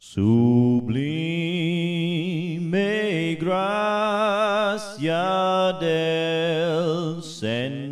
Sublime gracia del Señor,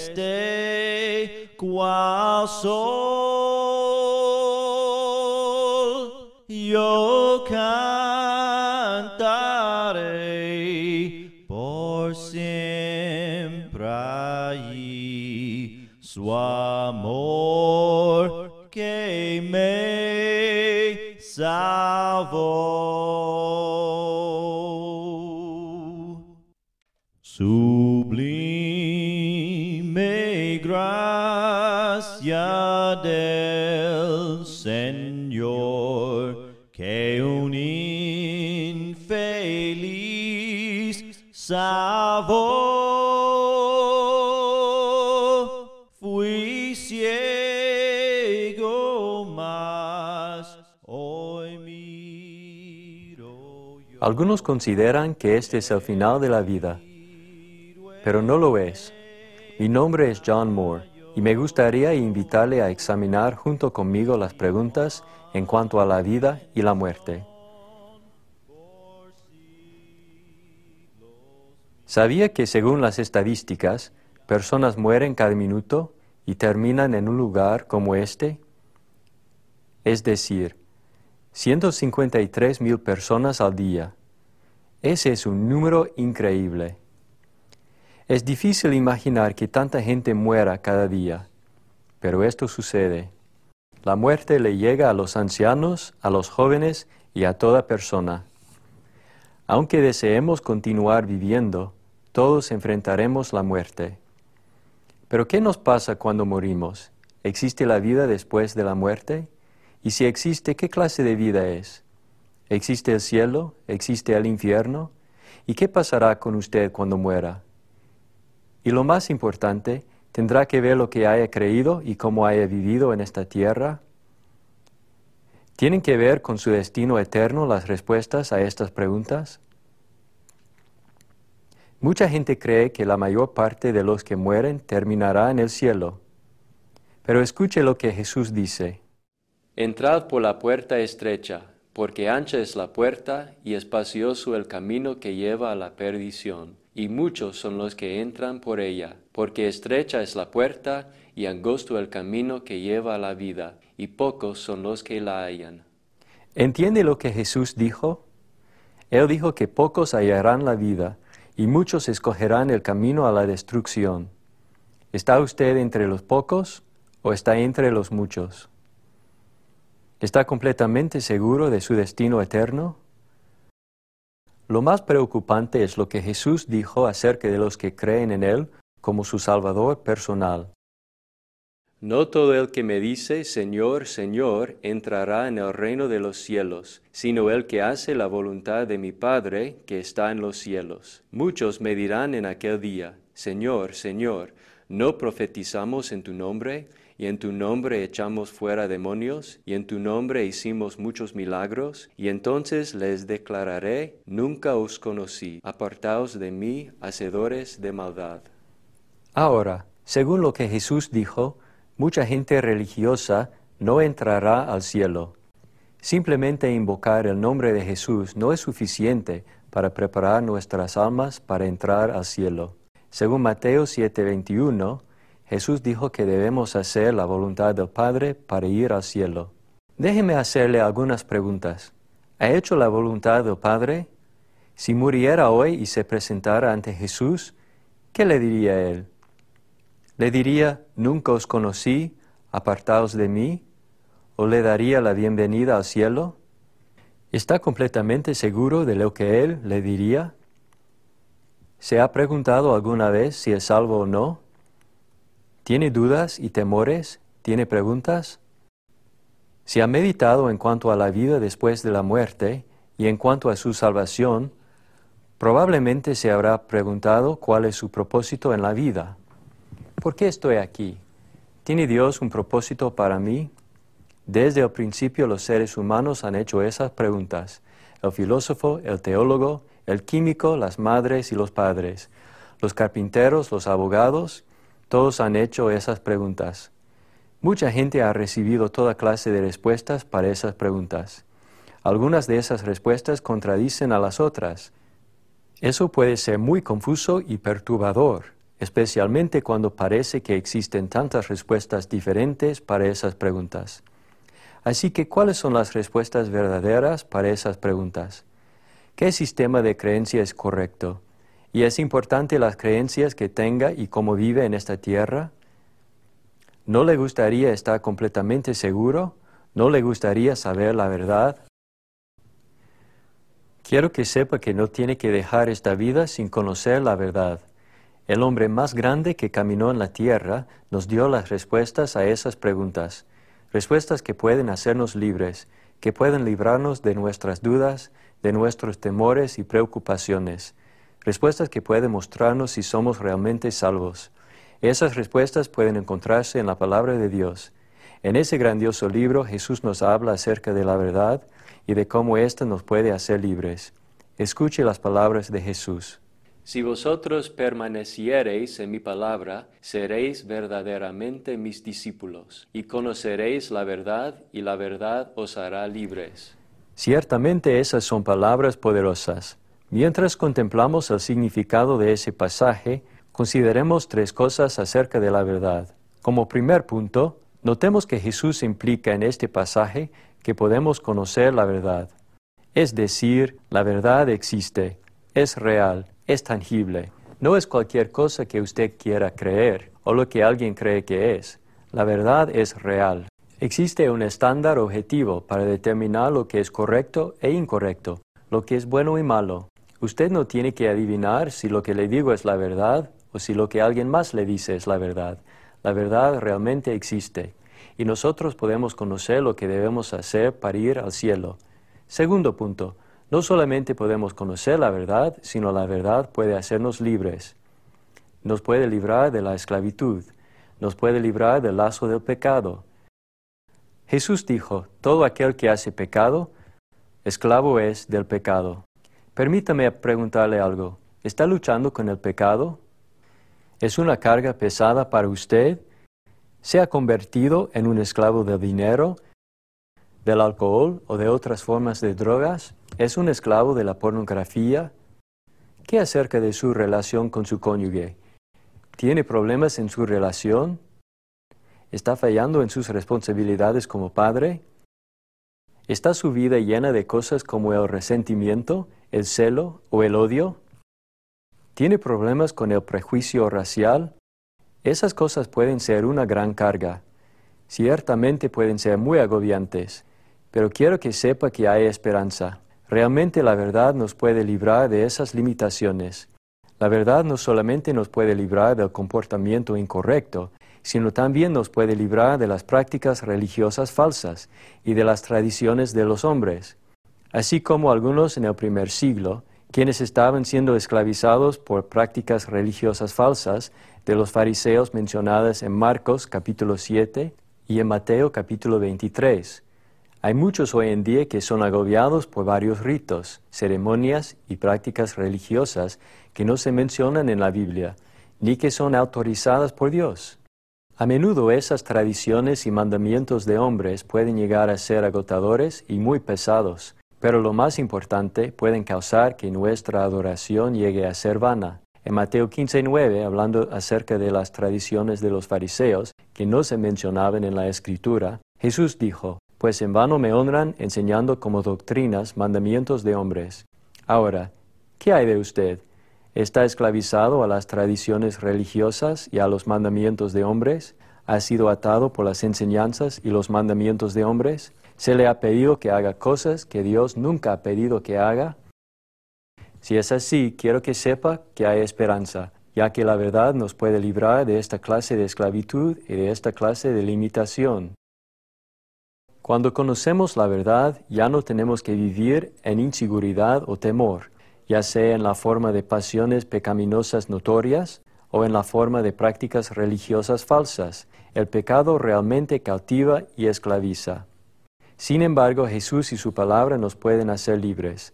este cual sol, yo cantaré gracia del Señor, que un infeliz salvó. Fui ciego, mas hoy miro yo. Algunos consideran que este es el final de la vida, pero no lo es. Mi nombre es John Moore y me gustaría invitarle a examinar junto conmigo las preguntas en cuanto a la vida y la muerte. ¿Sabía que según las estadísticas, personas mueren cada minuto y terminan en un lugar como este? Es decir, 153 mil personas al día. Ese es un número increíble. Es difícil imaginar que tanta gente muera cada día, pero esto sucede. La muerte le llega a los ancianos, a los jóvenes y a toda persona. Aunque deseemos continuar viviendo, todos enfrentaremos la muerte. Pero ¿qué nos pasa cuando morimos? ¿Existe la vida después de la muerte? Y si existe, ¿qué clase de vida es? ¿Existe el cielo? ¿Existe el infierno? ¿Y qué pasará con usted cuando muera? Y lo más importante, ¿tendrá que ver lo que haya creído y cómo haya vivido en esta tierra? ¿Tienen que ver con su destino eterno las respuestas a estas preguntas? Mucha gente cree que la mayor parte de los que mueren terminará en el cielo. Pero escuche lo que Jesús dice. Entrad por la puerta estrecha, porque ancha es la puerta y espacioso el camino que lleva a la perdición, y muchos son los que entran por ella, porque estrecha es la puerta y angosto el camino que lleva a la vida, y pocos son los que la hallan. ¿Entiende lo que Jesús dijo? Él dijo que pocos hallarán la vida, y muchos escogerán el camino a la destrucción. ¿Está usted entre los pocos o está entre los muchos? ¿Está completamente seguro de su destino eterno? Lo más preocupante es lo que Jesús dijo acerca de los que creen en Él como su Salvador personal. No todo el que me dice, Señor, Señor, entrará en el reino de los cielos, sino el que hace la voluntad de mi Padre que está en los cielos. Muchos me dirán en aquel día, Señor, Señor, ¿no profetizamos en tu nombre? Y en tu nombre echamos fuera demonios, y en tu nombre hicimos muchos milagros, y entonces les declararé, nunca os conocí, apartaos de mí, hacedores de maldad. Ahora, según lo que Jesús dijo, mucha gente religiosa no entrará al cielo. Simplemente invocar el nombre de Jesús no es suficiente para preparar nuestras almas para entrar al cielo. Según Mateo 7:21, Jesús dijo que debemos hacer la voluntad del Padre para ir al cielo. Déjeme hacerle algunas preguntas. ¿Ha hecho la voluntad del Padre? Si muriera hoy y se presentara ante Jesús, ¿qué le diría él? ¿Le diría, nunca os conocí, apartaos de mí? ¿O le daría la bienvenida al cielo? ¿Está completamente seguro de lo que él le diría? ¿Se ha preguntado alguna vez si es salvo o no? ¿Tiene dudas y temores? ¿Tiene preguntas? Si ha meditado en cuanto a la vida después de la muerte y en cuanto a su salvación, probablemente se habrá preguntado cuál es su propósito en la vida. ¿Por qué estoy aquí? ¿Tiene Dios un propósito para mí? Desde el principio los seres humanos han hecho esas preguntas. El filósofo, el teólogo, el químico, las madres y los padres, los carpinteros, los abogados, todos han hecho esas preguntas. Mucha gente ha recibido toda clase de respuestas para esas preguntas. Algunas de esas respuestas contradicen a las otras. Eso puede ser muy confuso y perturbador, especialmente cuando parece que existen tantas respuestas diferentes para esas preguntas. Así que, ¿cuáles son las respuestas verdaderas para esas preguntas? ¿Qué sistema de creencia es correcto? ¿Y es importante las creencias que tenga y cómo vive en esta tierra? ¿No le gustaría estar completamente seguro? ¿No le gustaría saber la verdad? Quiero que sepa que no tiene que dejar esta vida sin conocer la verdad. El hombre más grande que caminó en la tierra nos dio las respuestas a esas preguntas, respuestas que pueden hacernos libres, que pueden librarnos de nuestras dudas, de nuestros temores y preocupaciones, respuestas que pueden mostrarnos si somos realmente salvos. Esas respuestas pueden encontrarse en la palabra de Dios. En ese grandioso libro Jesús nos habla acerca de la verdad y de cómo ésta nos puede hacer libres. Escuche las palabras de Jesús. Si vosotros permaneciereis en mi palabra, seréis verdaderamente mis discípulos, y conoceréis la verdad, y la verdad os hará libres. Ciertamente esas son palabras poderosas. Mientras contemplamos el significado de ese pasaje, consideremos tres cosas acerca de la verdad. Como primer punto, notemos que Jesús implica en este pasaje que podemos conocer la verdad. Es decir, la verdad existe, es real, es tangible. No es cualquier cosa que usted quiera creer o lo que alguien cree que es. La verdad es real. Existe un estándar objetivo para determinar lo que es correcto e incorrecto, lo que es bueno y malo. Usted no tiene que adivinar si lo que le digo es la verdad o si lo que alguien más le dice es la verdad. La verdad realmente existe y nosotros podemos conocer lo que debemos hacer para ir al cielo. Segundo punto, no solamente podemos conocer la verdad, sino la verdad puede hacernos libres. Nos puede librar de la esclavitud, nos puede librar del lazo del pecado, Jesús dijo, todo aquel que hace pecado, esclavo es del pecado. Permítame preguntarle algo. ¿Está luchando con el pecado? ¿Es una carga pesada para usted? ¿Se ha convertido en un esclavo del dinero, del alcohol o de otras formas de drogas? ¿Es un esclavo de la pornografía? ¿Qué acerca de su relación con su cónyuge? ¿Tiene problemas en su relación? ¿Está fallando en sus responsabilidades como padre? ¿Está su vida llena de cosas como el resentimiento, el celo o el odio? ¿Tiene problemas con el prejuicio racial? Esas cosas pueden ser una gran carga. Ciertamente pueden ser muy agobiantes, pero quiero que sepa que hay esperanza. Realmente la verdad nos puede librar de esas limitaciones. La verdad no solamente nos puede librar del comportamiento incorrecto, sino también nos puede librar de las prácticas religiosas falsas y de las tradiciones de los hombres, así como algunos en el primer siglo, quienes estaban siendo esclavizados por prácticas religiosas falsas de los fariseos mencionadas en Marcos capítulo 7 y en Mateo capítulo 23. Hay muchos hoy en día que son agobiados por varios ritos, ceremonias y prácticas religiosas que no se mencionan en la Biblia, ni que son autorizadas por Dios. A menudo esas tradiciones y mandamientos de hombres pueden llegar a ser agotadores y muy pesados, pero lo más importante, pueden causar que nuestra adoración llegue a ser vana. En Mateo 15:9, hablando acerca de las tradiciones de los fariseos, que no se mencionaban en la Escritura, Jesús dijo, Pues en vano me honran enseñando como doctrinas mandamientos de hombres. Ahora, ¿qué hay de usted? está esclavizado a las tradiciones religiosas y a los mandamientos de hombres, ha sido atado por las enseñanzas y los mandamientos de hombres, se le ha pedido que haga cosas que Dios nunca ha pedido que haga. Si es así, quiero que sepa que hay esperanza, ya que la verdad nos puede librar de esta clase de esclavitud y de esta clase de limitación. Cuando conocemos la verdad, ya no tenemos que vivir en inseguridad o temor, ya sea en la forma de pasiones pecaminosas notorias o en la forma de prácticas religiosas falsas. El pecado realmente cautiva y esclaviza. Sin embargo, Jesús y su palabra nos pueden hacer libres.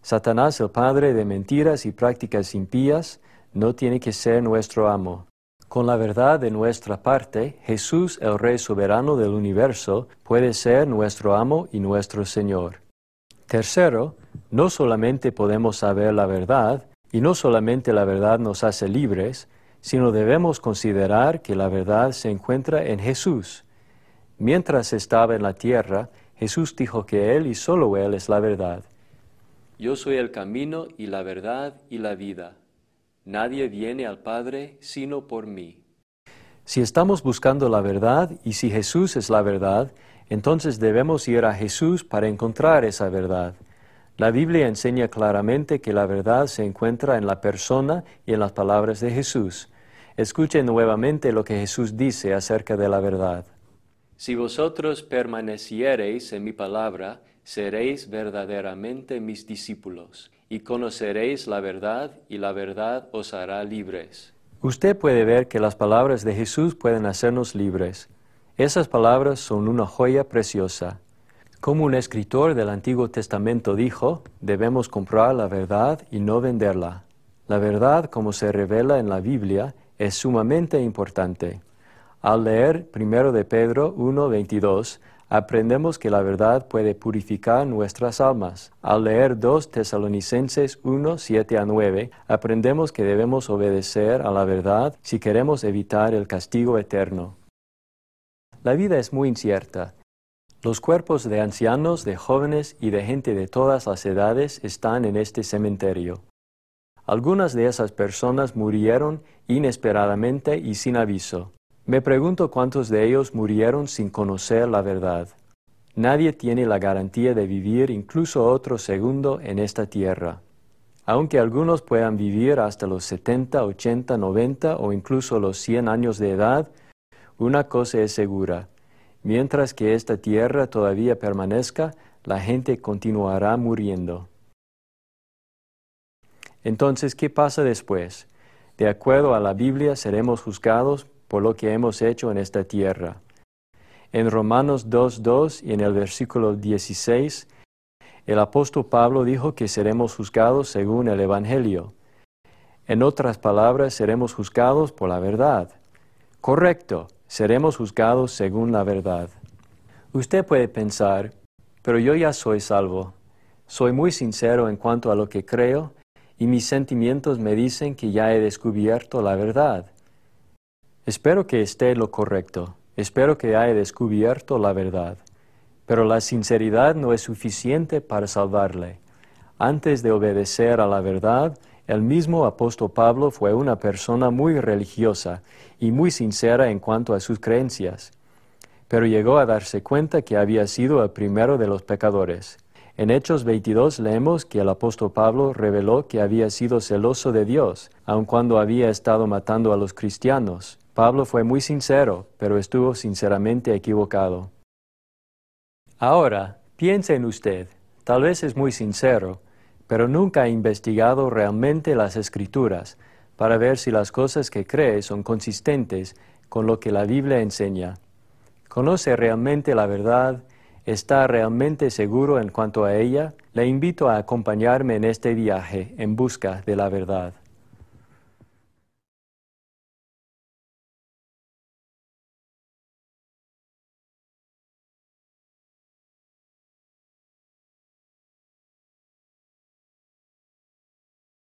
Satanás, el padre de mentiras y prácticas impías, no tiene que ser nuestro amo. Con la verdad de nuestra parte, Jesús, el Rey soberano del universo, puede ser nuestro amo y nuestro Señor. Tercero, no solamente podemos saber la verdad, y no solamente la verdad nos hace libres, sino debemos considerar que la verdad se encuentra en Jesús. Mientras estaba en la tierra, Jesús dijo que Él y solo Él es la verdad. Yo soy el camino y la verdad y la vida. Nadie viene al Padre sino por mí. Si estamos buscando la verdad y si Jesús es la verdad, entonces debemos ir a Jesús para encontrar esa verdad. La Biblia enseña claramente que la verdad se encuentra en la persona y en las palabras de Jesús. Escuchen nuevamente lo que Jesús dice acerca de la verdad. Si vosotros permaneciereis en mi palabra, seréis verdaderamente mis discípulos, y conoceréis la verdad, y la verdad os hará libres. Usted puede ver que las palabras de Jesús pueden hacernos libres. Esas palabras son una joya preciosa. Como un escritor del Antiguo Testamento dijo, debemos comprar la verdad y no venderla. La verdad, como se revela en la Biblia, es sumamente importante. Al leer 1 de Pedro 1.22, aprendemos que la verdad puede purificar nuestras almas. Al leer 2 Tesalonicenses 1, 7 a 9, aprendemos que debemos obedecer a la verdad si queremos evitar el castigo eterno. La vida es muy incierta. Los cuerpos de ancianos, de jóvenes y de gente de todas las edades están en este cementerio. Algunas de esas personas murieron inesperadamente y sin aviso. Me pregunto cuántos de ellos murieron sin conocer la verdad. Nadie tiene la garantía de vivir incluso otro segundo en esta tierra. Aunque algunos puedan vivir hasta los 70, 80, 90 o incluso los 100 años de edad, una cosa es segura. Mientras que esta tierra todavía permanezca, la gente continuará muriendo. Entonces, ¿qué pasa después? De acuerdo a la Biblia, seremos juzgados por lo que hemos hecho en esta tierra. En Romanos 2.2 y en el versículo 16, el apóstol Pablo dijo que seremos juzgados según el Evangelio. En otras palabras, seremos juzgados por la verdad. Correcto, seremos juzgados según la verdad. Usted puede pensar, pero yo ya soy salvo. Soy muy sincero en cuanto a lo que creo y mis sentimientos me dicen que ya he descubierto la verdad. Espero que esté lo correcto, espero que haya descubierto la verdad, pero la sinceridad no es suficiente para salvarle. Antes de obedecer a la verdad, el mismo apóstol Pablo fue una persona muy religiosa y muy sincera en cuanto a sus creencias, pero llegó a darse cuenta que había sido el primero de los pecadores. En Hechos 22 leemos que el apóstol Pablo reveló que había sido celoso de Dios, aun cuando había estado matando a los cristianos. Pablo fue muy sincero, pero estuvo sinceramente equivocado. Ahora, piense en usted, tal vez es muy sincero, pero nunca ha investigado realmente las escrituras para ver si las cosas que cree son consistentes con lo que la Biblia enseña. ¿Conoce realmente la verdad? ¿Está realmente seguro en cuanto a ella? Le invito a acompañarme en este viaje en busca de la verdad.